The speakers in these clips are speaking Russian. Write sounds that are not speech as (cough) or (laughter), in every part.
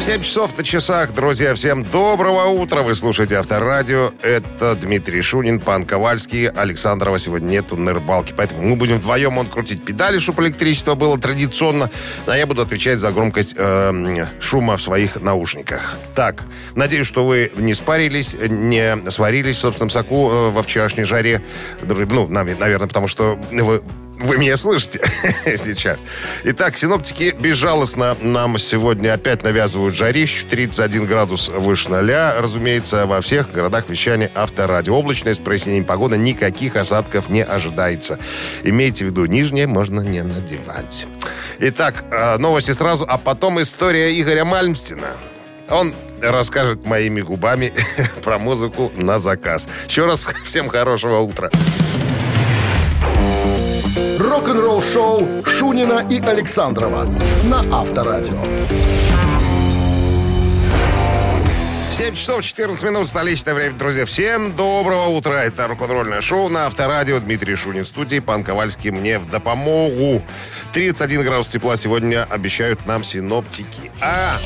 7 часов на часах, друзья. Всем доброго утра. Вы слушаете Авторадио. Это Дмитрий Шунин, Пан Ковальский. Александрова сегодня нету на рыбалке. Поэтому мы будем вдвоем он крутить педали, чтобы электричество было традиционно. А я буду отвечать за громкость э, шума в своих наушниках. Так, надеюсь, что вы не спарились, не сварились в собственном соку э, во вчерашней жаре. Ну, наверное, потому что вы вы меня слышите (laughs) сейчас. Итак, синоптики безжалостно нам сегодня опять навязывают жарищу. 31 градус выше ноля. Разумеется, во всех городах вещания авторадио. Облачная с прояснением погоды. Никаких осадков не ожидается. Имейте в виду, нижнее можно не надевать. Итак, э, новости сразу, а потом история Игоря Мальмстина. Он расскажет моими губами (laughs) про музыку на заказ. Еще раз (laughs) всем хорошего утра рок-н-ролл шоу Шунина и Александрова на Авторадио. 7 часов 14 минут, столичное время, друзья. Всем доброго утра. Это рок-н-ролльное шоу на Авторадио. Дмитрий Шунин в студии. Пан Ковальский мне в допомогу. 31 градус тепла сегодня обещают нам синоптики. А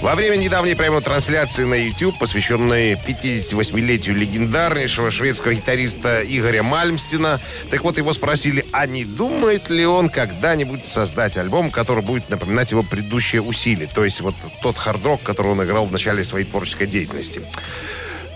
во время недавней прямой трансляции на YouTube, посвященной 58-летию легендарнейшего шведского гитариста Игоря Мальмстина, так вот его спросили, а не думает ли он когда-нибудь создать альбом, который будет напоминать его предыдущее усилие, то есть вот тот хард-рок, который он играл в начале своей творческой деятельности.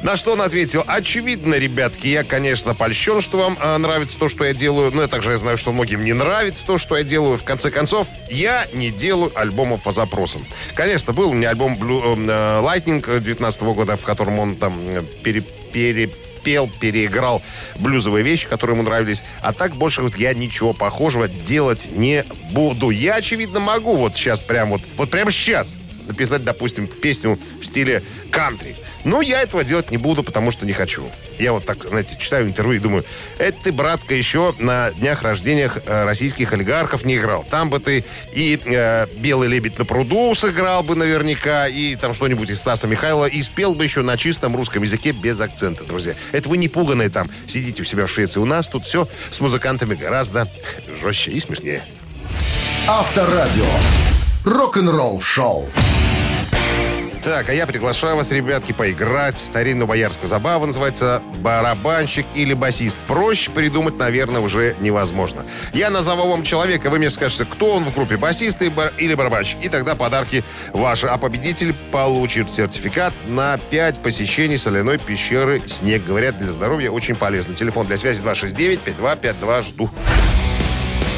На что он ответил, очевидно, ребятки, я, конечно, польщен, что вам э, нравится то, что я делаю, но я также знаю, что многим не нравится то, что я делаю. В конце концов, я не делаю альбомов по запросам. Конечно, был у меня альбом Blue, э, Lightning 19 года, в котором он там э, пере, пере, пел, переиграл блюзовые вещи, которые ему нравились. А так больше вот я ничего похожего делать не буду. Я, очевидно, могу вот сейчас прям вот, вот прямо сейчас написать, допустим, песню в стиле кантри. Но я этого делать не буду, потому что не хочу. Я вот так, знаете, читаю интервью и думаю, это ты, братка, еще на днях рождениях э, российских олигархов не играл. Там бы ты и э, «Белый лебедь на пруду» сыграл бы наверняка, и там что-нибудь из Стаса Михайлова, и спел бы еще на чистом русском языке без акцента, друзья. Это вы не пуганые там, сидите у себя в Швеции. У нас тут все с музыкантами гораздо жестче и смешнее. Авторадио. Рок-н-ролл шоу. Так, а я приглашаю вас, ребятки, поиграть в старинную боярскую забаву. Называется барабанщик или басист. Проще придумать, наверное, уже невозможно. Я назову вам человека, вы мне скажете, кто он в группе, басист или барабанщик. И тогда подарки ваши. А победитель получит сертификат на 5 посещений соляной пещеры «Снег». Говорят, для здоровья очень полезно. Телефон для связи 269-5252. Жду.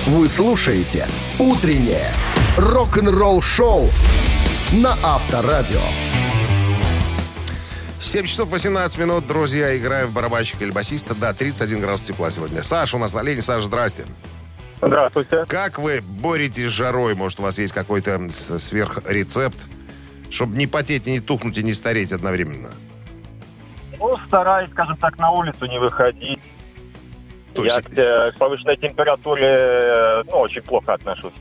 Вы слушаете «Утреннее рок-н-ролл-шоу» на Авторадио. 7 часов 18 минут, друзья. Играем в барабанщика или басиста. Да, 31 градус тепла сегодня. Саша у нас на линии. Саша, здрасте. Здравствуйте. Как вы боретесь с жарой? Может, у вас есть какой-то сверхрецепт? Чтобы не потеть, не тухнуть, и не стареть одновременно. Ну, стараюсь, скажем так, на улицу не выходить. То есть... Я к повышенной температуре э, ну, очень плохо отношусь.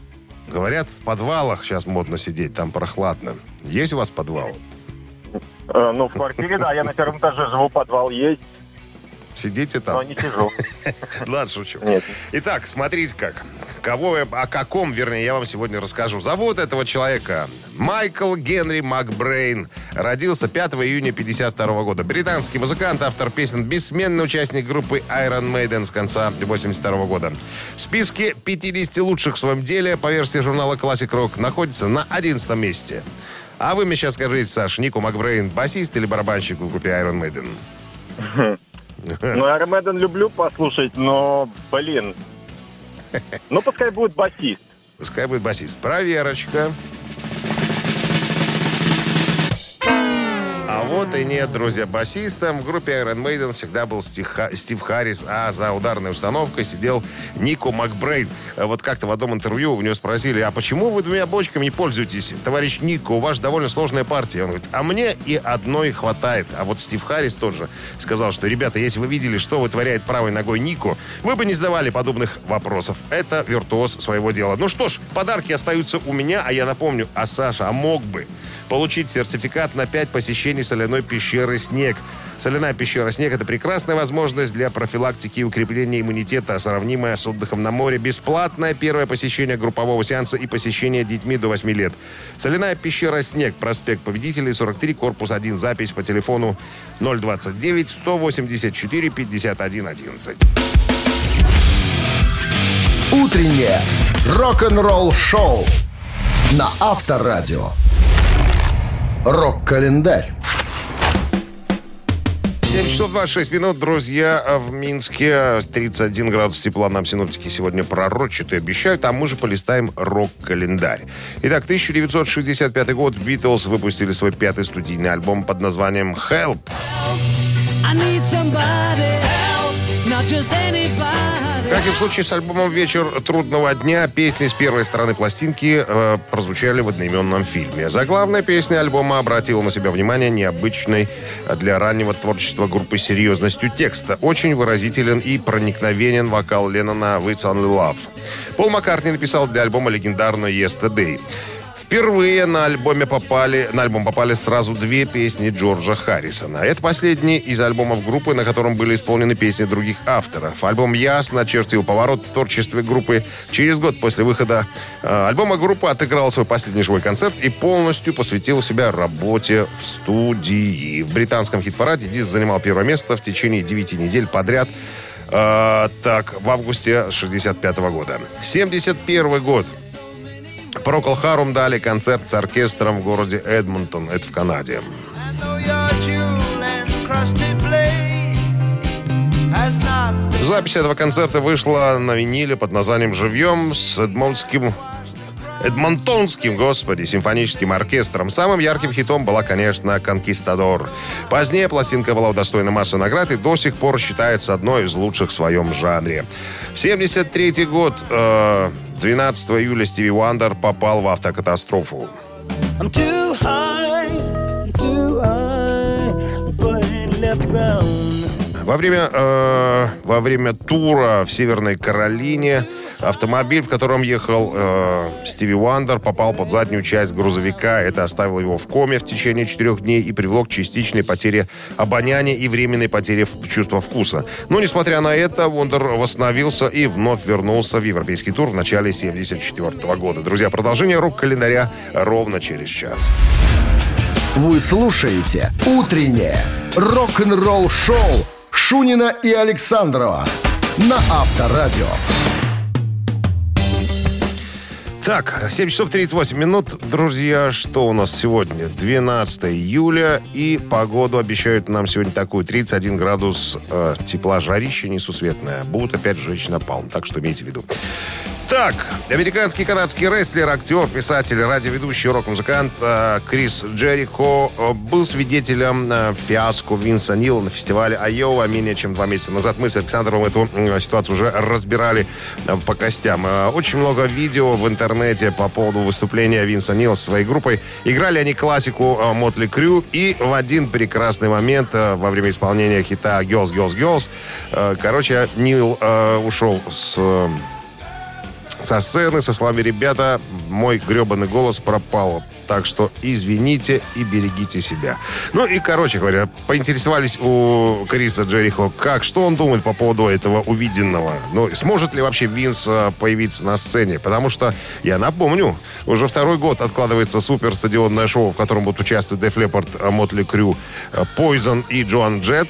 Говорят, в подвалах сейчас модно сидеть, там прохладно. Есть у вас подвал? Э, ну, в квартире, да, я на первом этаже живу, подвал есть. Сидите там. Но не сижу. (laughs) Ладно, шучу. Нет. Итак, смотрите как. Кого, о каком, вернее, я вам сегодня расскажу. Зовут этого человека Майкл Генри Макбрейн. Родился 5 июня 52 года. Британский музыкант, автор песен, бессменный участник группы Iron Maiden с конца 82 года. В списке 50 лучших в своем деле по версии журнала Classic Rock находится на 11 месте. А вы мне сейчас скажите, Саш, Нику Макбрейн басист или барабанщик в группе Iron Maiden? (laughs) Ну, Армеден люблю послушать, но, блин, ну, пускай будет басист. Пускай будет басист. Проверочка. Вот и нет, друзья, басистом в группе Iron Maiden всегда был Стив, Харрис, а за ударной установкой сидел Нико Макбрейн. Вот как-то в одном интервью у него спросили, а почему вы двумя бочками не пользуетесь? Товарищ Нико, у вас довольно сложная партия. Он говорит, а мне и одной хватает. А вот Стив Харрис тоже сказал, что, ребята, если вы видели, что вытворяет правой ногой Нико, вы бы не задавали подобных вопросов. Это виртуоз своего дела. Ну что ж, подарки остаются у меня, а я напомню, а Саша, а мог бы получить сертификат на 5 посещений соляной пещеры «Снег». Соляная пещера «Снег» — это прекрасная возможность для профилактики и укрепления иммунитета, сравнимая с отдыхом на море. Бесплатное первое посещение группового сеанса и посещение детьми до 8 лет. Соляная пещера «Снег», проспект Победителей, 43, корпус 1, запись по телефону 029 184 51 11. Утреннее рок-н-ролл-шоу на Авторадио. Рок-календарь. 7 часов 26 минут, друзья, в Минске 31 градус тепла нам синоптики сегодня пророчат и обещают, а мы же полистаем рок-календарь. Итак, 1965 год Битлз выпустили свой пятый студийный альбом под названием «Help». I need somebody help, not just anybody. Как и в случае с альбомом «Вечер трудного дня», песни с первой стороны пластинки э, прозвучали в одноименном фильме. Заглавная песня альбома обратила на себя внимание необычной для раннего творчества группы серьезностью текста. Очень выразителен и проникновенен вокал Леннона «It's Only Love». Пол Маккартни написал для альбома легендарную «Yesterday». Впервые на альбоме попали, на альбом попали сразу две песни Джорджа Харрисона. Это последний из альбомов группы, на котором были исполнены песни других авторов. Альбом ясно очертил поворот в творчестве группы. Через год после выхода э, альбома группа отыграла свой последний живой концерт и полностью посвятил себя работе в студии. В британском хит-параде Дис занимал первое место в течение 9 недель подряд. Э, так, в августе 65 года. 71 год. Прокол Харум дали концерт с оркестром в городе Эдмонтон, это в Канаде. Запись этого концерта вышла на виниле под названием «Живьем» с Эдмонтским Эдмонтонским, господи, симфоническим оркестром. Самым ярким хитом была, конечно, «Конкистадор». Позднее пластинка была удостоена массы наград и до сих пор считается одной из лучших в своем жанре. 73 год, э, 12 июля Стиви Уандер попал в автокатастрофу. Во время, э, во время тура в Северной Каролине Автомобиль, в котором ехал э, Стиви Уандер, попал под заднюю часть грузовика. Это оставило его в коме в течение четырех дней и привело к частичной потере обоняния и временной потере чувства вкуса. Но, несмотря на это, Уандер восстановился и вновь вернулся в европейский тур в начале 74 года. Друзья, продолжение рок-календаря ровно через час. Вы слушаете «Утреннее рок-н-ролл-шоу» Шунина и Александрова на Авторадио. Так, 7 часов 38 минут. Друзья, что у нас сегодня? 12 июля. И погоду обещают нам сегодня такую. 31 градус э, тепла, жарище несусветное. Будут опять жечь напалм. Так что имейте в виду. Так, американский канадский рестлер, актер, писатель, радиоведущий, рок-музыкант э, Крис Джерихо э, был свидетелем э, фиаско Винса Нила на фестивале Айова менее чем два месяца назад. Мы с Александром эту ситуацию уже разбирали по костям. Очень много видео в интернете по поводу выступления Винса Нила со своей группой. Играли они классику Мотли Крю, и в один прекрасный момент во время исполнения хита Girls, Girls, Girls, короче, Нил ушел с со сцены со словами «Ребята, мой гребаный голос пропал». Так что извините и берегите себя. Ну и, короче говоря, поинтересовались у Криса Джерихо, как, что он думает по поводу этого увиденного. Ну, сможет ли вообще Винс а, появиться на сцене? Потому что, я напомню, уже второй год откладывается суперстадионное шоу, в котором будут участвовать Деф Леппорт, Мотли Крю, Пойзон и Джоан Джет.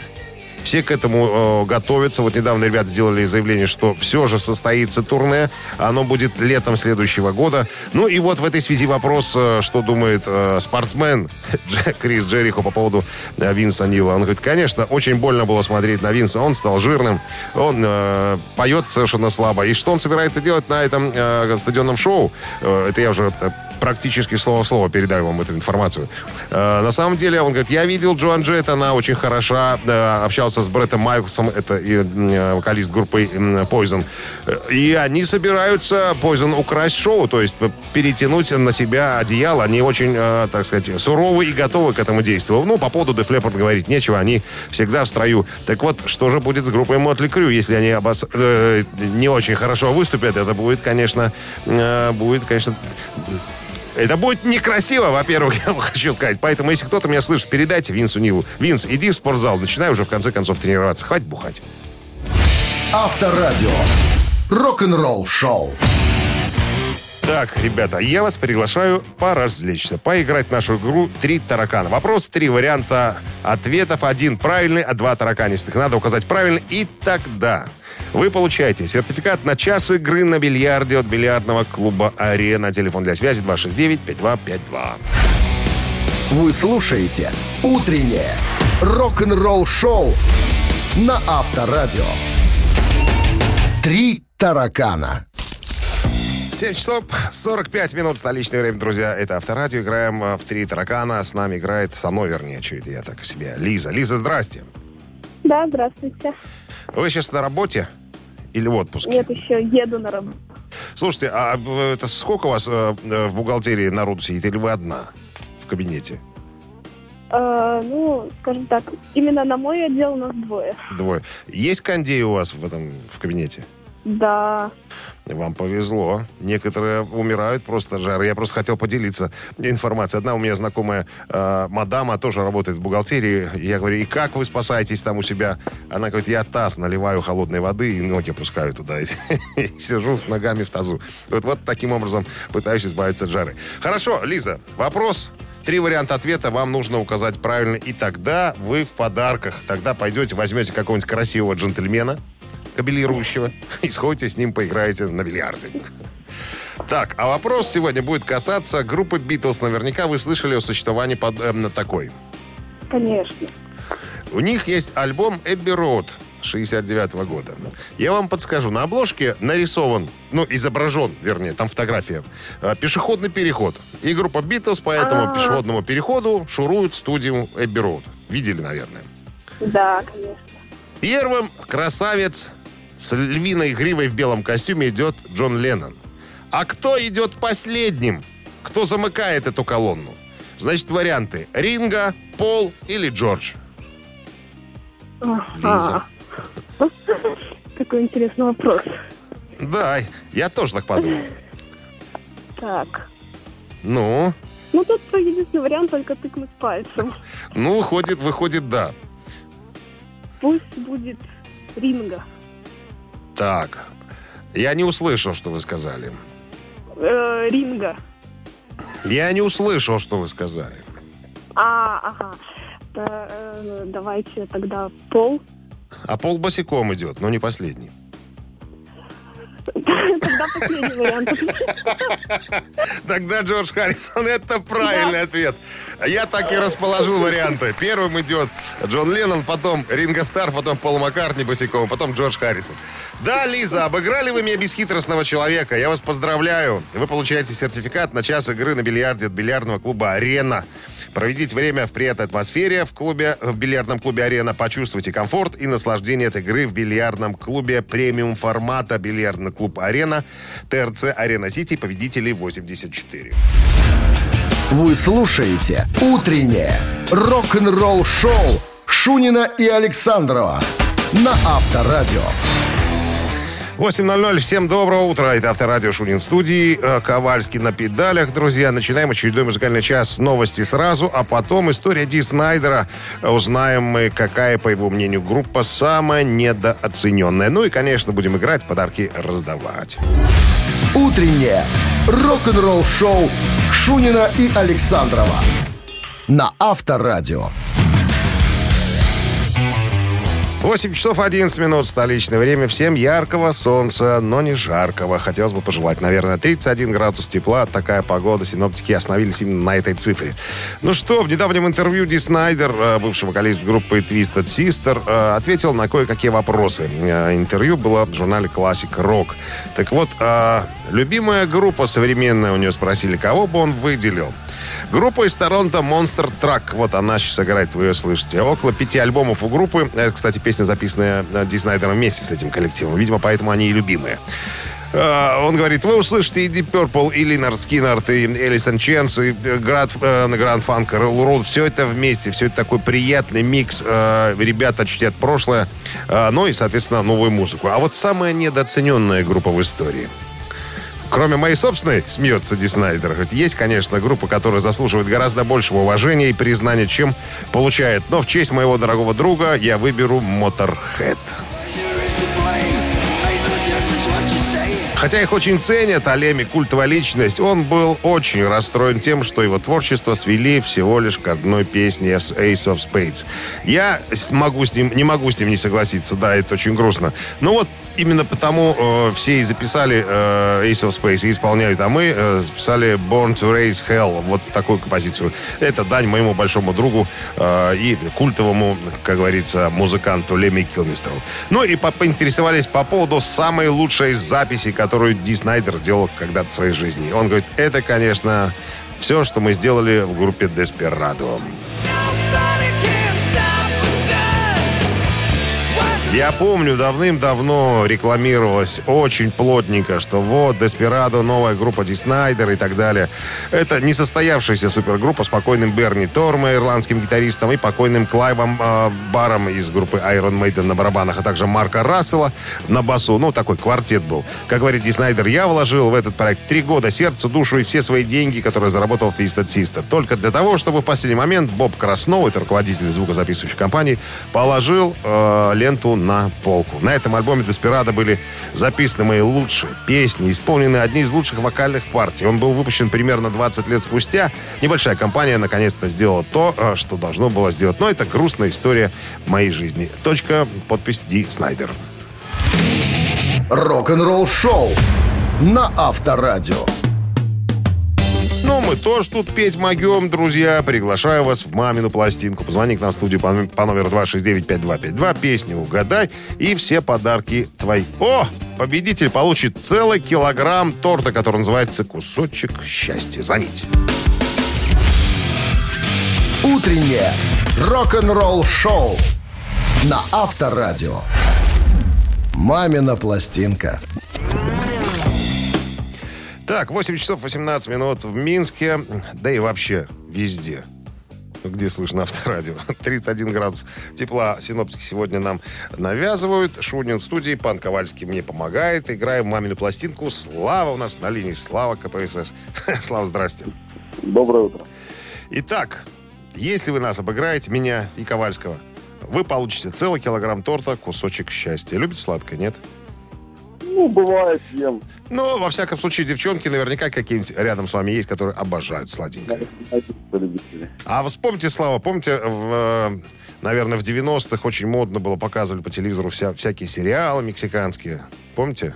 Все к этому э, готовятся. Вот недавно ребята сделали заявление, что все же состоится турне. Оно будет летом следующего года. Ну и вот в этой связи вопрос, э, что думает э, спортсмен (laughs) Крис Джерихо по поводу э, Винса Нила. Он говорит, конечно, очень больно было смотреть на Винса. Он стал жирным, он э, поет совершенно слабо. И что он собирается делать на этом э, стадионном шоу, э, это я уже э, практически слово в слово передаю вам эту информацию. Э, на самом деле, он говорит, я видел Джоан Джет, она очень хороша, э, общался с Бреттом Майклсом, это э, вокалист группы э, Poison. И они собираются, Poison, украсть шоу, то есть перетянуть на себя одеяло. Они очень, э, так сказать, суровы и готовы к этому действию. Ну, по поводу Def Leppard говорить нечего, они всегда в строю. Так вот, что же будет с группой Motley Crue, если они обос... э, не очень хорошо выступят? Это будет, конечно, э, будет, конечно, Это будет некрасиво, во-первых, (laughs) я вам хочу сказать. Поэтому, если кто-то меня слышит, передайте Винсу Нилу. Винс, иди в спортзал, начинай уже в конце концов тренироваться. Хватит бухать. Авторадио. Рок-н-ролл шоу. Так, ребята, я вас приглашаю поразвлечься, поиграть в нашу игру «Три таракана». Вопрос, три варианта ответов. Один правильный, а два тараканистых. Надо указать правильно, и тогда вы получаете сертификат на час игры на бильярде от бильярдного клуба «Арена». Телефон для связи 269-5252. Вы слушаете «Утреннее рок-н-ролл-шоу» на Авторадио. «Три таракана». 7 часов 45 минут столичное время, друзья. Это Авторадио. Играем э, в «Три таракана». С нами играет, со мной, вернее, чуть я так себе, Лиза. Лиза, здрасте. Да, здравствуйте. Вы сейчас на работе или в отпуске? Нет, еще еду на работу. Слушайте, а это сколько у вас э, э, в бухгалтерии народу сидит? Или вы одна в кабинете? Э, ну, скажем так, именно на мой отдел у нас двое. Двое. Есть кондей у вас в этом в кабинете? Да. Вам повезло. Некоторые умирают просто жары. Я просто хотел поделиться информацией. Одна у меня знакомая э, мадама тоже работает в бухгалтерии. Я говорю, и как вы спасаетесь там у себя? Она говорит, я таз наливаю холодной воды и ноги опускаю туда. (laughs) Сижу с ногами в тазу. Вот, вот таким образом пытаюсь избавиться от жары. Хорошо, Лиза, вопрос Три варианта ответа вам нужно указать правильно, и тогда вы в подарках. Тогда пойдете, возьмете какого-нибудь красивого джентльмена, кабелирующего, (laughs) и сходите с ним поиграете на бильярде. Так, а вопрос сегодня будет касаться группы Битлз. Наверняка вы слышали о существовании под, э, такой. Конечно. У них есть альбом «Эбби Роуд» 69 -го года. Я вам подскажу. На обложке нарисован, ну, изображен, вернее, там фотография, э, пешеходный переход. И группа Битлз по этому А-а-а. пешеходному переходу шурует студию Эбби Роуд. Видели, наверное? Да, конечно. Первым красавец с львиной гривой в белом костюме идет Джон Леннон. А кто идет последним? Кто замыкает эту колонну? Значит, варианты. Ринга, Пол или Джордж? Лиза. Какой интересный вопрос. Да, я тоже так подумал. Так. Ну? Ну, тут единственный вариант только тыкнуть пальцем. Ну, выходит, выходит, да. Пусть будет ринга. Так. Я не услышал, что вы сказали. Э, ринга. Я не услышал, что вы сказали. А, ага. Да, э, давайте тогда пол. А пол босиком идет, но не последний. Тогда последний вариант. (laughs) Тогда Джордж Харрисон, это правильный ответ. Я так и расположил варианты. Первым идет Джон Леннон, потом Ринго Стар, потом Пол Маккартни босиком, потом Джордж Харрисон. Да, Лиза, обыграли вы меня бесхитростного человека. Я вас поздравляю. Вы получаете сертификат на час игры на бильярде от бильярдного клуба «Арена». Проведите время в приятной атмосфере в клубе, в бильярдном клубе «Арена». Почувствуйте комфорт и наслаждение от игры в бильярдном клубе премиум формата бильярдный клуб «Арена». ТРЦ «Арена Сити» победители 84. Вы слушаете «Утреннее рок-н-ролл-шоу» Шунина и Александрова на Авторадио. 8.00. Всем доброго утра. Это Авторадио Шунин в студии. Э, Ковальский на педалях, друзья. Начинаем очередной музыкальный час. Новости сразу, а потом история Ди Снайдера. Узнаем мы, какая, по его мнению, группа самая недооцененная. Ну и, конечно, будем играть, подарки раздавать. Утреннее рок-н-ролл-шоу Шунина и Александрова на Авторадио. 8 часов 11 минут столичное время. Всем яркого солнца, но не жаркого. Хотелось бы пожелать, наверное, 31 градус тепла. Такая погода. Синоптики остановились именно на этой цифре. Ну что, в недавнем интервью Ди Снайдер, э, бывший вокалист группы Twisted Sister, э, ответил на кое-какие вопросы. Э, интервью было в журнале Classic Rock. Так вот, любимая группа современная у него спросили, кого бы он выделил. Группа из Торонто Monster Truck. Вот она сейчас играет, вы ее слышите. Около пяти альбомов у группы. Это, кстати, песня, записанная э, Ди Снайдером вместе с этим коллективом. Видимо, поэтому они и любимые. Uh, он говорит, вы услышите и Deep Purple, и Линар Скиннард, и Элисон Ченс, и Гранд, э, Гранд Фанк, Ролл Все это вместе, все это такой приятный микс. Uh, ребята чтят прошлое, uh, ну и, соответственно, новую музыку. А вот самая недооцененная группа в истории. Кроме моей собственной, смеется Ди Снайдер, есть, конечно, группа, которая заслуживает гораздо большего уважения и признания, чем получает. Но в честь моего дорогого друга я выберу Motorhead. Хотя их очень ценят, а Леми культовая личность, он был очень расстроен тем, что его творчество свели всего лишь к одной песне с Ace of Spades. Я могу с ним, не могу с ним не согласиться, да, это очень грустно. Но вот именно потому э, все и записали э, Ace of Space и исполняют, а мы э, записали Born to Raise Hell, вот такую композицию. Это дань моему большому другу э, и культовому, как говорится, музыканту Леми Килмистеру. Ну и по поинтересовались по поводу самой лучшей записи, которую Ди Снайдер делал когда-то в своей жизни. Он говорит, это, конечно, все, что мы сделали в группе Desperado. Я помню, давным-давно рекламировалось очень плотненько, что вот, Деспирадо, новая группа Ди Снайдер и так далее. Это несостоявшаяся супергруппа с покойным Берни Тормо, ирландским гитаристом, и покойным Клайвом э, Баром из группы Iron Maiden на барабанах, а также Марка Рассела на басу. Ну, такой квартет был. Как говорит Ди Снайдер, я вложил в этот проект три года сердце, душу и все свои деньги, которые заработал в Twisted. Только для того, чтобы в последний момент Боб Краснов, это руководитель звукозаписывающей компании, положил э, ленту на полку. На этом альбоме Деспирадо были записаны мои лучшие песни, исполнены одни из лучших вокальных партий. Он был выпущен примерно 20 лет спустя. Небольшая компания наконец-то сделала то, э, что должно было сделать. Но это грустная история моей жизни. Точка, подпись Ди Снайдер. Рок-н-ролл шоу на Авторадио. Мы тоже тут петь могем, друзья. Приглашаю вас в мамину пластинку. Позвони к нам в студию по, по номеру 269-5252. Песню угадай. И все подарки твои. О! Победитель получит целый килограмм торта, который называется «Кусочек счастья». Звоните. Утреннее рок-н-ролл шоу на Авторадио. «Мамина пластинка». Так, 8 часов 18 минут в Минске, да и вообще везде где слышно авторадио. (laughs) 31 градус тепла синоптики сегодня нам навязывают. Шунин в студии, пан Ковальский мне помогает. Играем мамину пластинку. Слава у нас на линии. Слава КПСС. (laughs) Слава, здрасте. Доброе утро. Итак, если вы нас обыграете, меня и Ковальского, вы получите целый килограмм торта, кусочек счастья. Любите сладкое, нет? Нет. Ну, бывает, ем. Ну, во всяком случае, девчонки наверняка какие-нибудь рядом с вами есть, которые обожают сладенькое. А вы вспомните, Слава, помните, в, наверное, в 90-х очень модно было, показывали по телевизору вся, всякие сериалы мексиканские. Помните?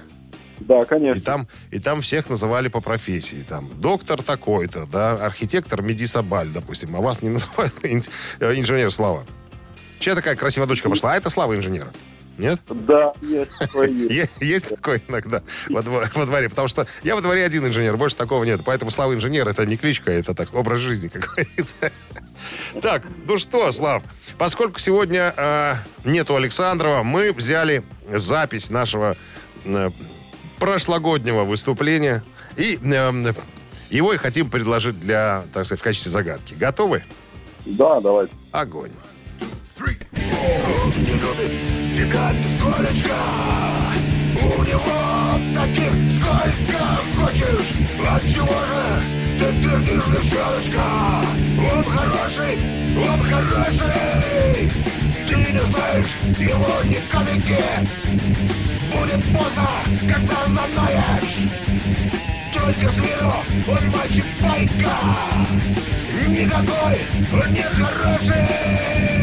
Да, конечно. И там, и там всех называли по профессии. Там доктор такой-то, да, архитектор Медисабаль, допустим. А вас не (laughs) называют инженер Слава. Чья такая красивая дочка пошла? А это Слава инженера. Нет? Да, есть такое. (laughs) Есть, есть такое иногда во, во дворе. Потому что я во дворе один инженер, больше такого нет. Поэтому Слава инженер это не кличка, это так образ жизни, как (laughs) говорится. Так, ну что, Слав, поскольку сегодня э, нету Александрова, мы взяли запись нашего э, прошлогоднего выступления и э, его и хотим предложить для, так сказать, в качестве загадки. Готовы? Да, давайте. Огонь. Он не тебя нисколечко У него таких сколько хочешь? Отчего же ты твердишь, девчоночка? Он хороший, он хороший. Ты не знаешь его ни капельки. Будет поздно, когда знаешь Только с виду он мальчик пайка Никакой он не хороший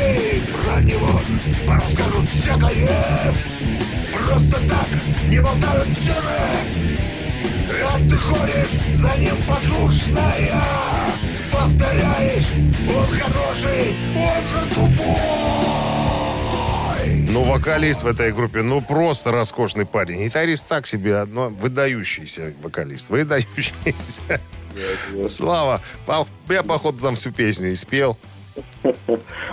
Про него расскажут всякое Просто так не болтают все же А ты ходишь за ним послушная Повторяешь, он хороший, он же тупой ну, вокалист в этой группе, ну, просто роскошный парень. Гитарист так себе, но выдающийся вокалист. Выдающийся. Слава, я, походу, там всю песню и спел.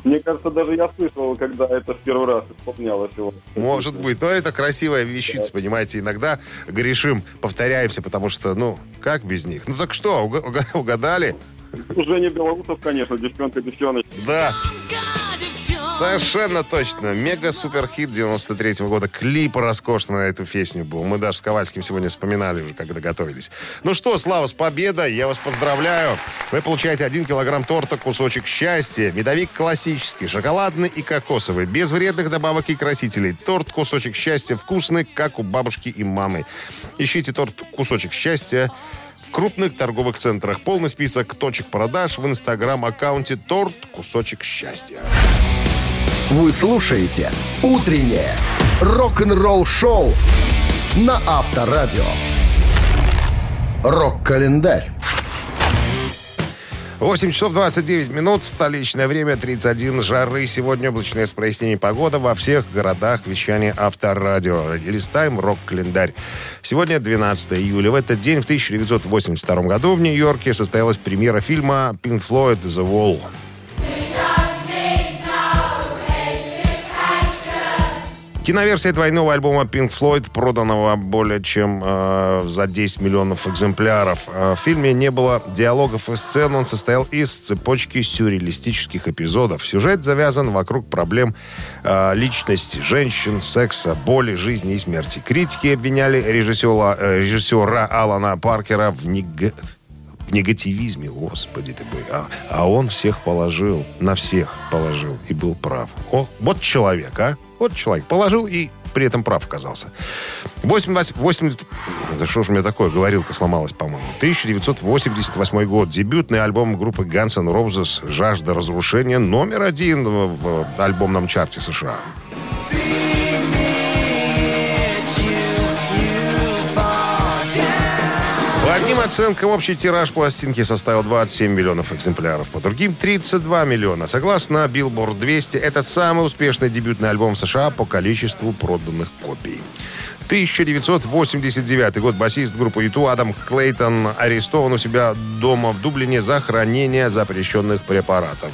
Мне кажется, даже я слышал, когда это в первый раз исполнялось его. Может быть, но это красивая вещица, понимаете. Иногда грешим, повторяемся, потому что, ну, как без них? Ну так что, угадали? Женя Белоусов, конечно, девчонка, девчоночка. Да. Совершенно точно. Мега-суперхит 93-го года. Клип роскошный на эту песню был. Мы даже с Ковальским сегодня вспоминали уже, когда готовились. Ну что, Слава, с победой. Я вас поздравляю. Вы получаете один килограмм торта «Кусочек счастья». Медовик классический, шоколадный и кокосовый. Без вредных добавок и красителей. Торт «Кусочек счастья» вкусный, как у бабушки и мамы. Ищите торт «Кусочек счастья» в крупных торговых центрах. Полный список точек продаж в инстаграм-аккаунте «Торт. Кусочек счастья». Вы слушаете «Утреннее рок-н-ролл-шоу» на Авторадио. Рок-календарь. 8 часов 29 минут, столичное время, 31 жары. Сегодня облачная с прояснением погода во всех городах вещания Авторадио. Листаем рок-календарь. Сегодня 12 июля. В этот день, в 1982 году, в Нью-Йорке состоялась премьера фильма Pink Floyd «The Wall». Киноверсия двойного альбома Pink Floyd, проданного более чем э, за 10 миллионов экземпляров. Э, в фильме не было диалогов и сцен, он состоял из цепочки сюрреалистических эпизодов. Сюжет завязан вокруг проблем э, личности женщин, секса, боли, жизни и смерти. Критики обвиняли режиссера, э, режиссера Алана Паркера в нег негативизме, господи ты бой. А, а он всех положил, на всех положил и был прав. О, вот человек, а? Вот человек положил и при этом прав оказался. 80... 80 да что ж у меня такое, говорилка сломалась, по-моему. 1988 год. Дебютный альбом группы Guns N' Roses «Жажда разрушения» номер один в альбомном чарте США. Одним оценкам общий тираж пластинки составил 27 миллионов экземпляров, по другим 32 миллиона. Согласно Billboard 200, это самый успешный дебютный альбом США по количеству проданных копий. 1989 год. Басист группы юту Адам Клейтон арестован у себя дома в Дублине за хранение запрещенных препаратов.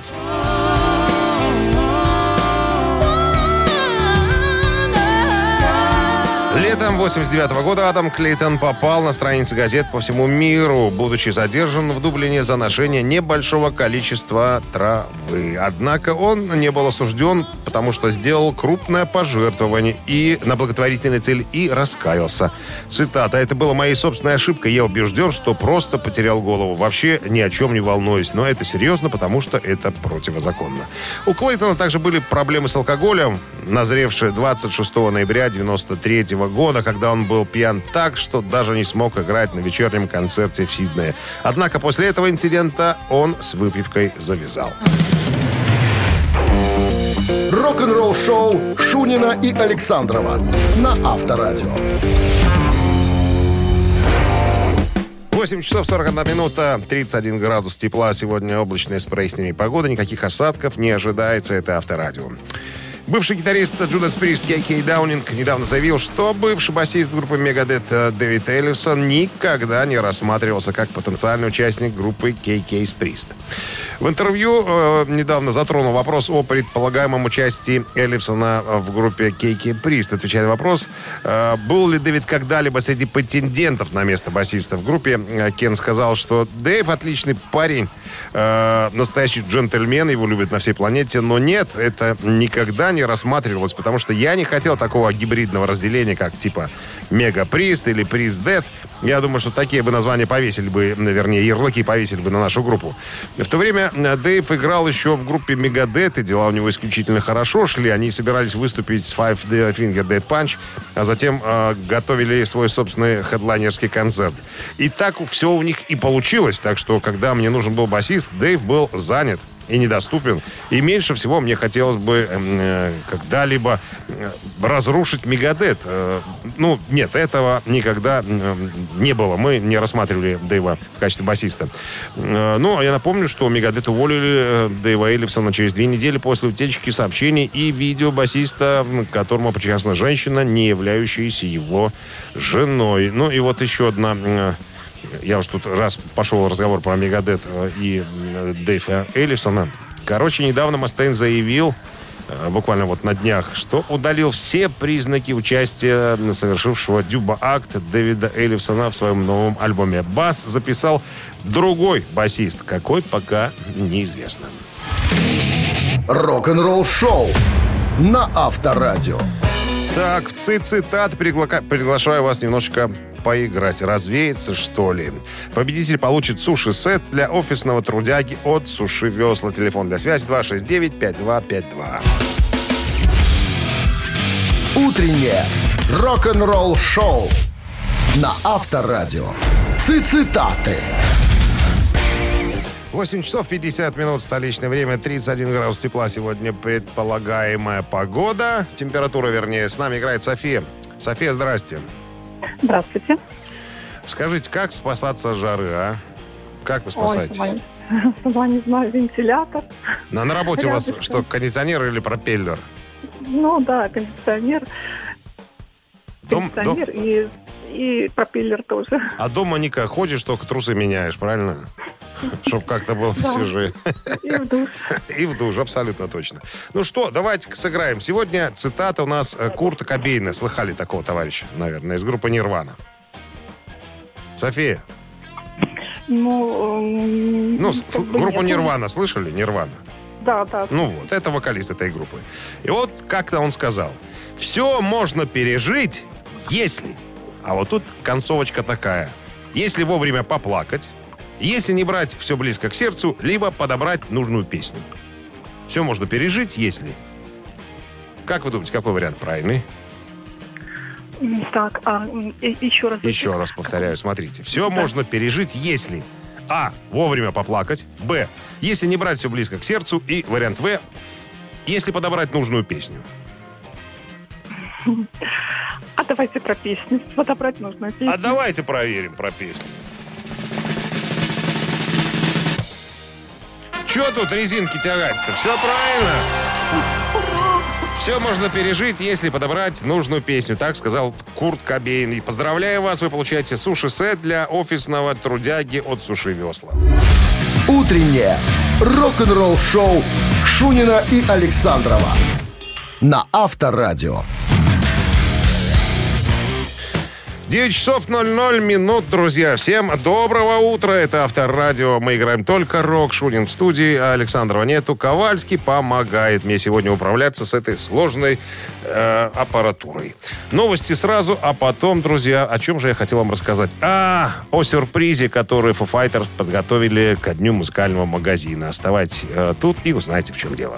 Летом 89 года Адам Клейтон попал на страницы газет по всему миру, будучи задержан в Дублине за ношение небольшого количества травы. Однако он не был осужден, потому что сделал крупное пожертвование и на благотворительной цель и раскаялся. Цитата. «Это была моей собственной ошибкой. Я убежден, что просто потерял голову. Вообще ни о чем не волнуюсь. Но это серьезно, потому что это противозаконно». У Клейтона также были проблемы с алкоголем, назревшие 26 ноября 93 года, когда он был пьян так, что даже не смог играть на вечернем концерте в Сиднее. Однако после этого инцидента он с выпивкой завязал. Рок-н-ролл шоу Шунина и Александрова на Авторадио. 8 часов 41 минута, 31 градус тепла. Сегодня облачная с прояснениями погода. Никаких осадков не ожидается. Это Авторадио. Бывший гитарист Джудас Прист Кей Даунинг недавно заявил, что бывший басист группы Мегадет Дэвид Эллисон никогда не рассматривался как потенциальный участник группы Кей Кейс Прист. В интервью э, недавно затронул вопрос о предполагаемом участии Эллифсона в группе Кейки Прист. Отвечая на вопрос, э, был ли Дэвид когда-либо среди претендентов на место басиста в группе, э, Кен сказал, что Дэйв отличный парень, э, настоящий джентльмен, его любят на всей планете, но нет, это никогда не рассматривалось, потому что я не хотел такого гибридного разделения, как типа Мега Прист или Прист Дэд. Я думаю, что такие бы названия повесили бы, вернее, ярлыки повесили бы на нашу группу. В то время Дэйв играл еще в группе Мегадет, и дела у него исключительно хорошо шли. Они собирались выступить с Five Finger Dead Punch, а затем э, готовили свой собственный хедлайнерский концерт. И так все у них и получилось. Так что, когда мне нужен был басист, Дэйв был занят и недоступен. И меньше всего мне хотелось бы э, когда-либо э, разрушить Мегадет. Э, ну, нет, этого никогда э, не было. Мы не рассматривали Дэйва в качестве басиста. Э, ну, я напомню, что Мегадет уволили э, Дэйва Эллифсона через две недели после утечки сообщений и видео басиста, которому причастна женщина, не являющаяся его женой. Ну, и вот еще одна... Э, я уж тут раз пошел разговор про Мегадет э, и э, Дэйва Эллифсона. Короче, недавно Мастейн заявил, э, буквально вот на днях, что удалил все признаки участия совершившего дюба-акт Дэвида Эллифсона в своем новом альбоме. Бас записал другой басист. Какой, пока неизвестно. Рок-н-ролл шоу на Авторадио. Так, в цитат пригла- приглашаю вас немножечко поиграть, развеяться, что ли. Победитель получит суши-сет для офисного трудяги от Суши Весла. Телефон для связи 269-5252. Утреннее рок-н-ролл-шоу на Авторадио. Цитаты. 8 часов 50 минут, столичное время, 31 градус тепла. Сегодня предполагаемая погода. Температура, вернее, с нами играет София. София, здрасте. Здравствуйте. Скажите, как спасаться от жары, а? Как вы Ой, спасаетесь? сама, сама не знаю, вентилятор. На, на работе у вас что, кондиционер или пропеллер? Ну да, кондиционер. Дом- Кондиционер и, и пропеллер тоже. А дома, Ника, ходишь, только трусы меняешь, правильно? Чтоб как-то было посвежее. И в душ. И в душ, абсолютно точно. Ну что, давайте сыграем. Сегодня цитата у нас э, Курта Кобейна. Слыхали такого товарища, наверное, из группы Нирвана. София, Ну, м, ну, группу. Нирвана слышали? Нирвана. Да, да. Ну вот, это вокалист этой группы. И вот как-то он сказал, все можно пережить, если... А вот тут концовочка такая. Если вовремя поплакать, если не брать все близко к сердцу, либо подобрать нужную песню. Все можно пережить, если... Как вы думаете, какой вариант правильный? Так, а, еще раз. Еще раз повторяю, смотрите. Все можно пережить, если... А. Вовремя поплакать. Б. Если не брать все близко к сердцу. И вариант В. Если подобрать нужную песню. (laughs) А давайте про песню. Подобрать нужно песню. А давайте проверим про песню. Че тут резинки тягать-то? Все правильно. Все можно пережить, если подобрать нужную песню. Так сказал Курт Кобейн. И поздравляю вас, вы получаете суши-сет для офисного трудяги от Суши Весла. Утреннее рок-н-ролл-шоу Шунина и Александрова на Авторадио. 9 часов 00 минут, друзья. Всем доброго утра. Это Авторадио. Мы играем только рок. Шунин в студии, а Александрова нету. Ковальский помогает мне сегодня управляться с этой сложной э, аппаратурой. Новости сразу, а потом, друзья, о чем же я хотел вам рассказать? А, о сюрпризе, который Foo Fighters подготовили ко дню музыкального магазина. Оставайтесь э, тут и узнаете, в чем дело.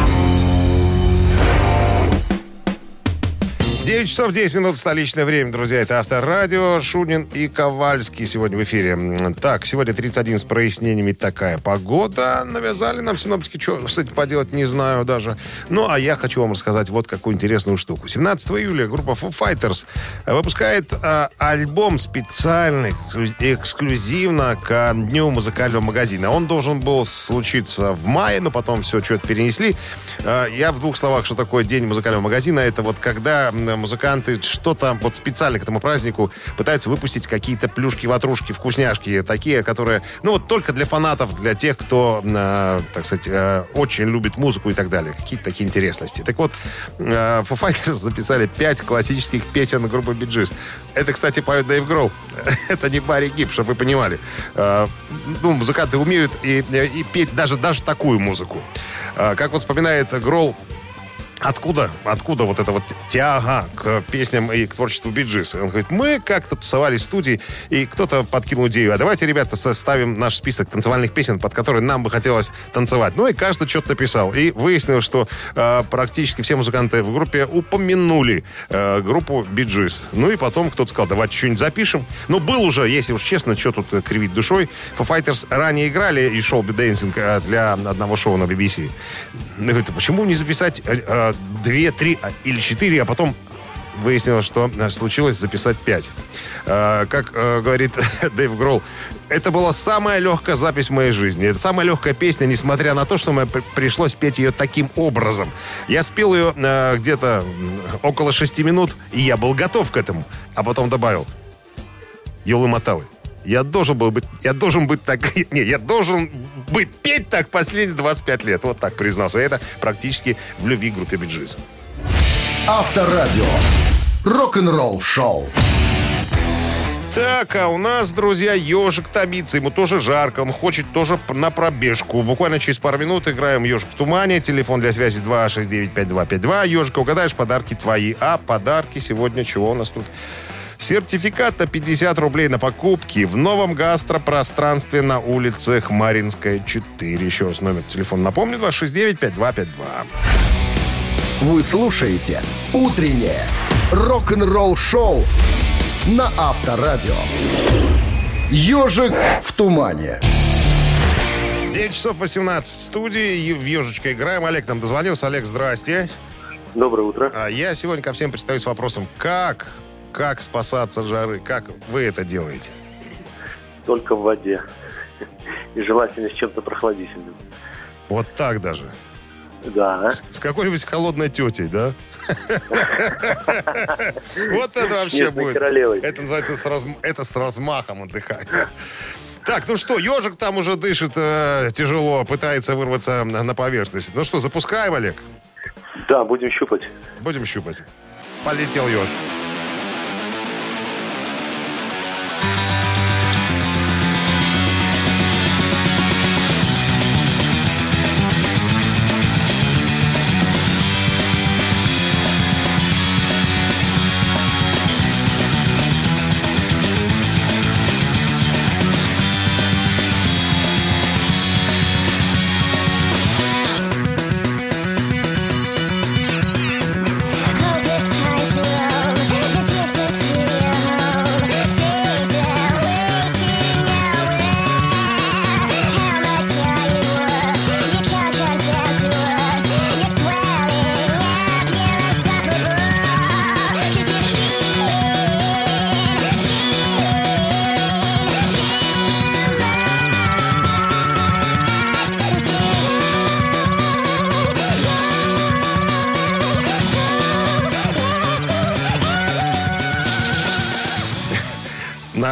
9 часов 10 минут столичное время, друзья. Это Авторадио, Шунин и Ковальский сегодня в эфире. Так, сегодня 31 с прояснениями такая погода. Навязали нам синоптики. Что с этим поделать, не знаю даже. Ну, а я хочу вам рассказать вот какую интересную штуку. 17 июля группа Foo Fighters э, выпускает э, альбом специальный, эксклю- эксклюзивно к дню музыкального магазина. Он должен был случиться в мае, но потом все что-то перенесли. Э, Я в двух словах, что такое день музыкального магазина. Это вот когда музыканты что-то вот специально к этому празднику пытаются выпустить какие-то плюшки, ватрушки, вкусняшки, такие, которые, ну вот только для фанатов, для тех, кто, э, так сказать, э, очень любит музыку и так далее. Какие-то такие интересности. Так вот, э, Foo Fighters (laughs) записали пять классических песен группы Gees. Это, кстати, поет Дэйв Гролл. (laughs) Это не Барри Гиб, чтобы вы понимали. Э, ну, музыканты умеют и, и петь даже, даже такую музыку. Э, как вспоминает Гролл, Откуда, откуда вот эта вот тяга к песням и к творчеству Биджис? Он говорит, мы как-то тусовались в студии, и кто-то подкинул идею, а давайте, ребята, составим наш список танцевальных песен, под которые нам бы хотелось танцевать. Ну и каждый что-то написал. И выяснилось, что э, практически все музыканты в группе упомянули э, группу Биджис. Ну и потом кто-то сказал, давайте что-нибудь запишем. Ну, был уже, если уж честно, что тут э, кривить душой. Foo Fighters ранее играли и шоу Dancing э, для одного шоу на BBC. Ну, говорит, а почему не записать э, две, три а, или четыре, а потом выяснилось, что э, случилось записать пять. Э, как э, говорит (laughs) Дэйв Гролл, это была самая легкая запись в моей жизни. Это самая легкая песня, несмотря на то, что мне при- пришлось петь ее таким образом. Я спел ее э, где-то около шести минут, и я был готов к этому. А потом добавил, Юлы Маталы. Я должен был быть, я должен быть так, (laughs) не, я должен быть петь так последние 25 лет. Вот так признался. Это практически в любви к группе Биджиз. Авторадио. Рок-н-ролл шоу. Так, а у нас, друзья, ежик томится. Ему тоже жарко. Он хочет тоже на пробежку. Буквально через пару минут играем ежик в тумане. Телефон для связи 269-5252. Ежика угадаешь, подарки твои. А подарки сегодня чего у нас тут? Сертификат на 50 рублей на покупки в новом гастропространстве на улице Хмаринская, 4. Еще раз номер телефона напомню, 269-5252. Вы слушаете «Утреннее рок-н-ролл-шоу» на Авторадио. «Ежик в тумане». 9 часов 18 в студии. и В «Ежечка» играем. Олег нам дозвонился. Олег, здрасте. Доброе утро. А я сегодня ко всем предстаю с вопросом, как, как спасаться от жары? Как вы это делаете? Только в воде. И желательно с чем-то прохладительным. Вот так даже. Да. С какой-нибудь холодной тетей, да? (laughs) Вот это вообще будет. Это называется с с размахом отдыхания. Так, ну что, ежик там уже дышит э, тяжело, пытается вырваться на на поверхность. Ну что, запускаем, Олег? Да, будем щупать. Будем щупать. Полетел еж.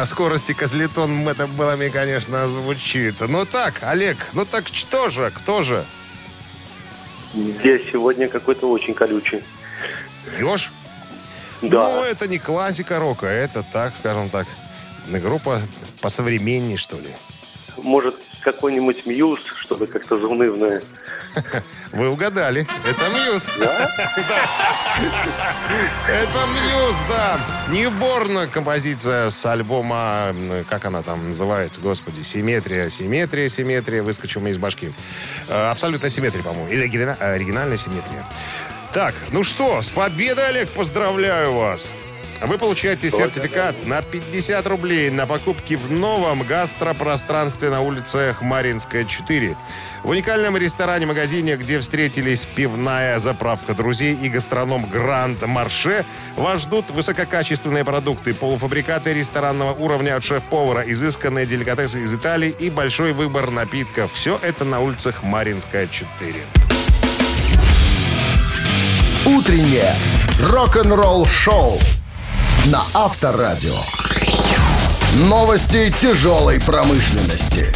На скорости козлетон это было, конечно, звучит. Ну так, Олег, ну так что же, кто же? Здесь сегодня какой-то очень колючий. Еж? Да. Ну, это не классика рока, это так, скажем так, группа посовременней, что ли. Может, какой-нибудь мьюз, чтобы как-то заунывное. (laughs) Вы угадали. Это Мьюз. Да? (laughs) Это Мьюз, да. Ньюборн композиция с альбома, как она там называется, господи, Симметрия, Симметрия, Симметрия, выскочил мне из башки. Э, Абсолютная симметрия, по-моему, или э, оригинальная симметрия. Так, ну что, с победой, Олег, поздравляю вас. Вы получаете сертификат на 50 рублей на покупки в новом гастропространстве на улице Хмаринская, 4. В уникальном ресторане-магазине, где встретились пивная заправка друзей и гастроном Гранд Марше, вас ждут высококачественные продукты, полуфабрикаты ресторанного уровня от шеф-повара, изысканные деликатесы из Италии и большой выбор напитков. Все это на улице Хмаринская, 4. «Утреннее рок-н-ролл-шоу» на Авторадио. Новости тяжелой промышленности.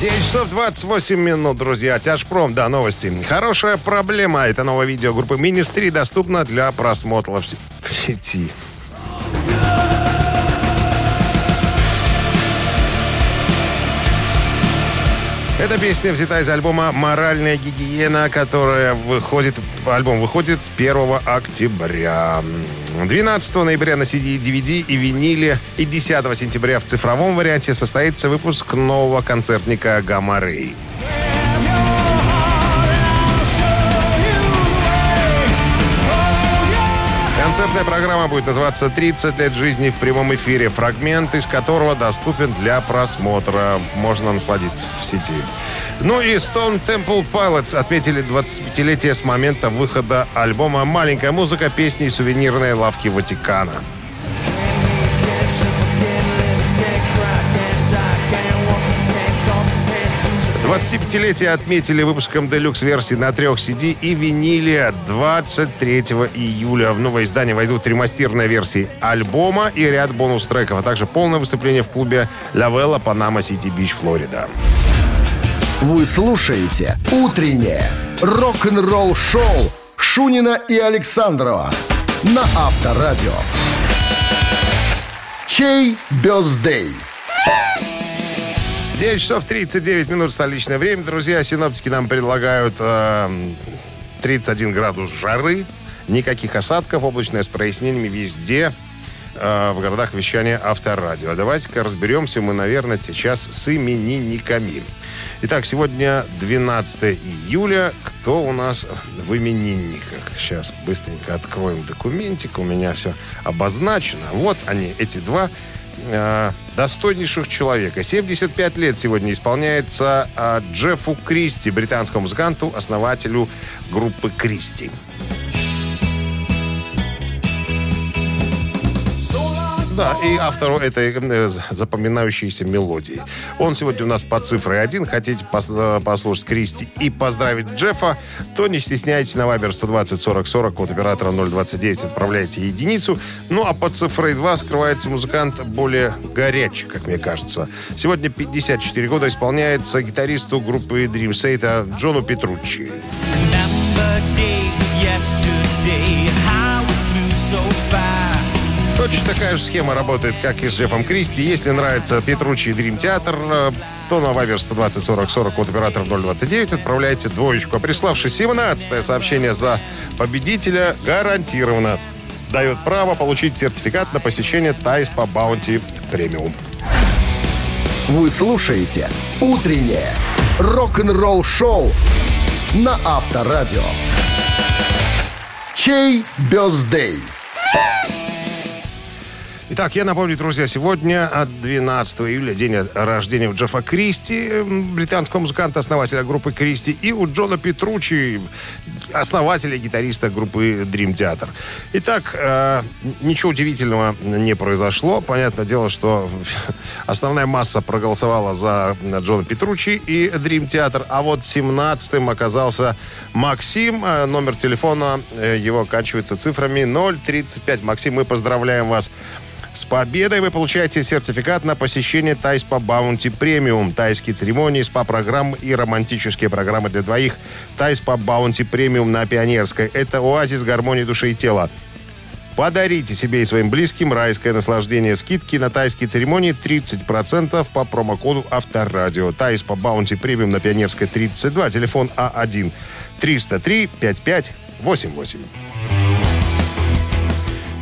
9 часов 28 минут, друзья. Тяжпром, да, новости. Хорошая проблема. Это новое видео группы Министри доступно для просмотра в се- в сети. Эта песня взята из альбома «Моральная гигиена», которая выходит... Альбом выходит 1 октября. 12 ноября на CD, DVD и виниле и 10 сентября в цифровом варианте состоится выпуск нового концертника «Гамма Концертная программа будет называться «30 лет жизни в прямом эфире», фрагмент из которого доступен для просмотра. Можно насладиться в сети. Ну и Stone Temple Pilots отметили 25-летие с момента выхода альбома «Маленькая музыка. Песни из сувенирной лавки Ватикана». — 25-летие отметили выпуском делюкс-версии на трех CD и виниле 23 июля. В новое издание войдут ремастирные версии альбома и ряд бонус-треков, а также полное выступление в клубе Лавелла Панама Сити Бич, Флорида. Вы слушаете «Утреннее рок-н-ролл-шоу» Шунина и Александрова на Авторадио. Чей бездей? 9 часов 39 минут столичное время. Друзья, синоптики нам предлагают э, 31 градус жары, никаких осадков, облачное с прояснениями везде э, в городах вещания Авторадио. А давайте-ка разберемся мы, наверное, сейчас с именинниками. Итак, сегодня 12 июля. Кто у нас в именинниках? Сейчас быстренько откроем документик. У меня все обозначено. Вот они, эти два э, достойнейших человека. 75 лет сегодня исполняется э, Джеффу Кристи, британскому музыканту, основателю группы Кристи. Да, и автору этой э, запоминающейся мелодии. Он сегодня у нас по цифре один. Хотите э, послушать Кристи и поздравить Джеффа, то не стесняйтесь на Вайбер 120 40 40 код оператора 029 отправляйте единицу. Ну, а под цифрой 2 скрывается музыкант более горячий, как мне кажется. Сегодня 54 года исполняется гитаристу группы Dream Theater Джону Петруччи. Точно такая же схема работает, как и с Джеффом Кристи. Если нравится Петручи и Dream Theater, э, то на Viber 120 40 40 от оператора 029 отправляйте двоечку. А приславший 17 сообщение за победителя гарантированно дает право получить сертификат на посещение Тай СПА Bounty Premium. Вы слушаете «Утреннее рок-н-ролл-шоу» на Авторадио. Чей бездей? Итак, я напомню, друзья, сегодня от 12 июля день рождения у Джеффа Кристи, британского музыканта, основателя группы Кристи, и у Джона Петручи, основателя и гитариста группы Dream Theater. Итак, э, ничего удивительного не произошло. Понятное дело, что (laughs) основная масса проголосовала за Джона Петручи и Dream Theater, а вот 17-м оказался Максим. Э, номер телефона э, его оканчивается цифрами 035. Максим, мы поздравляем вас с победой вы получаете сертификат на посещение Тай СПА Bounty Premium. Тайские церемонии, СПА-программы и романтические программы для двоих. Тай СПА Bounty Premium на Пионерской. Это оазис гармонии души и тела. Подарите себе и своим близким райское наслаждение. Скидки на тайские церемонии 30% по промокоду Авторадио. Тай СПА Bounty Premium на Пионерской 32. Телефон А1 303 5588.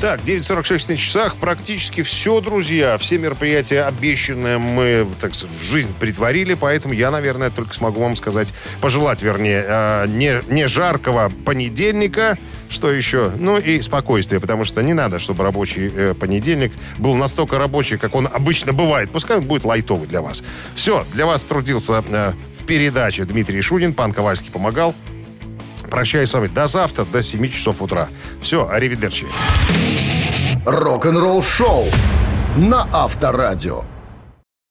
Так, 9.46 на часах. Практически все, друзья. Все мероприятия обещанные мы, так сказать, в жизнь притворили. Поэтому я, наверное, только смогу вам сказать, пожелать, вернее, э, не, не жаркого понедельника, что еще? Ну и спокойствие, потому что не надо, чтобы рабочий э, понедельник был настолько рабочий, как он обычно бывает. Пускай он будет лайтовый для вас. Все, для вас трудился э, в передаче Дмитрий Шунин, пан Ковальский помогал. Прощаюсь с вами до завтра, до 7 часов утра. Все, аривидерчи. Рок-н-ролл шоу на Авторадио.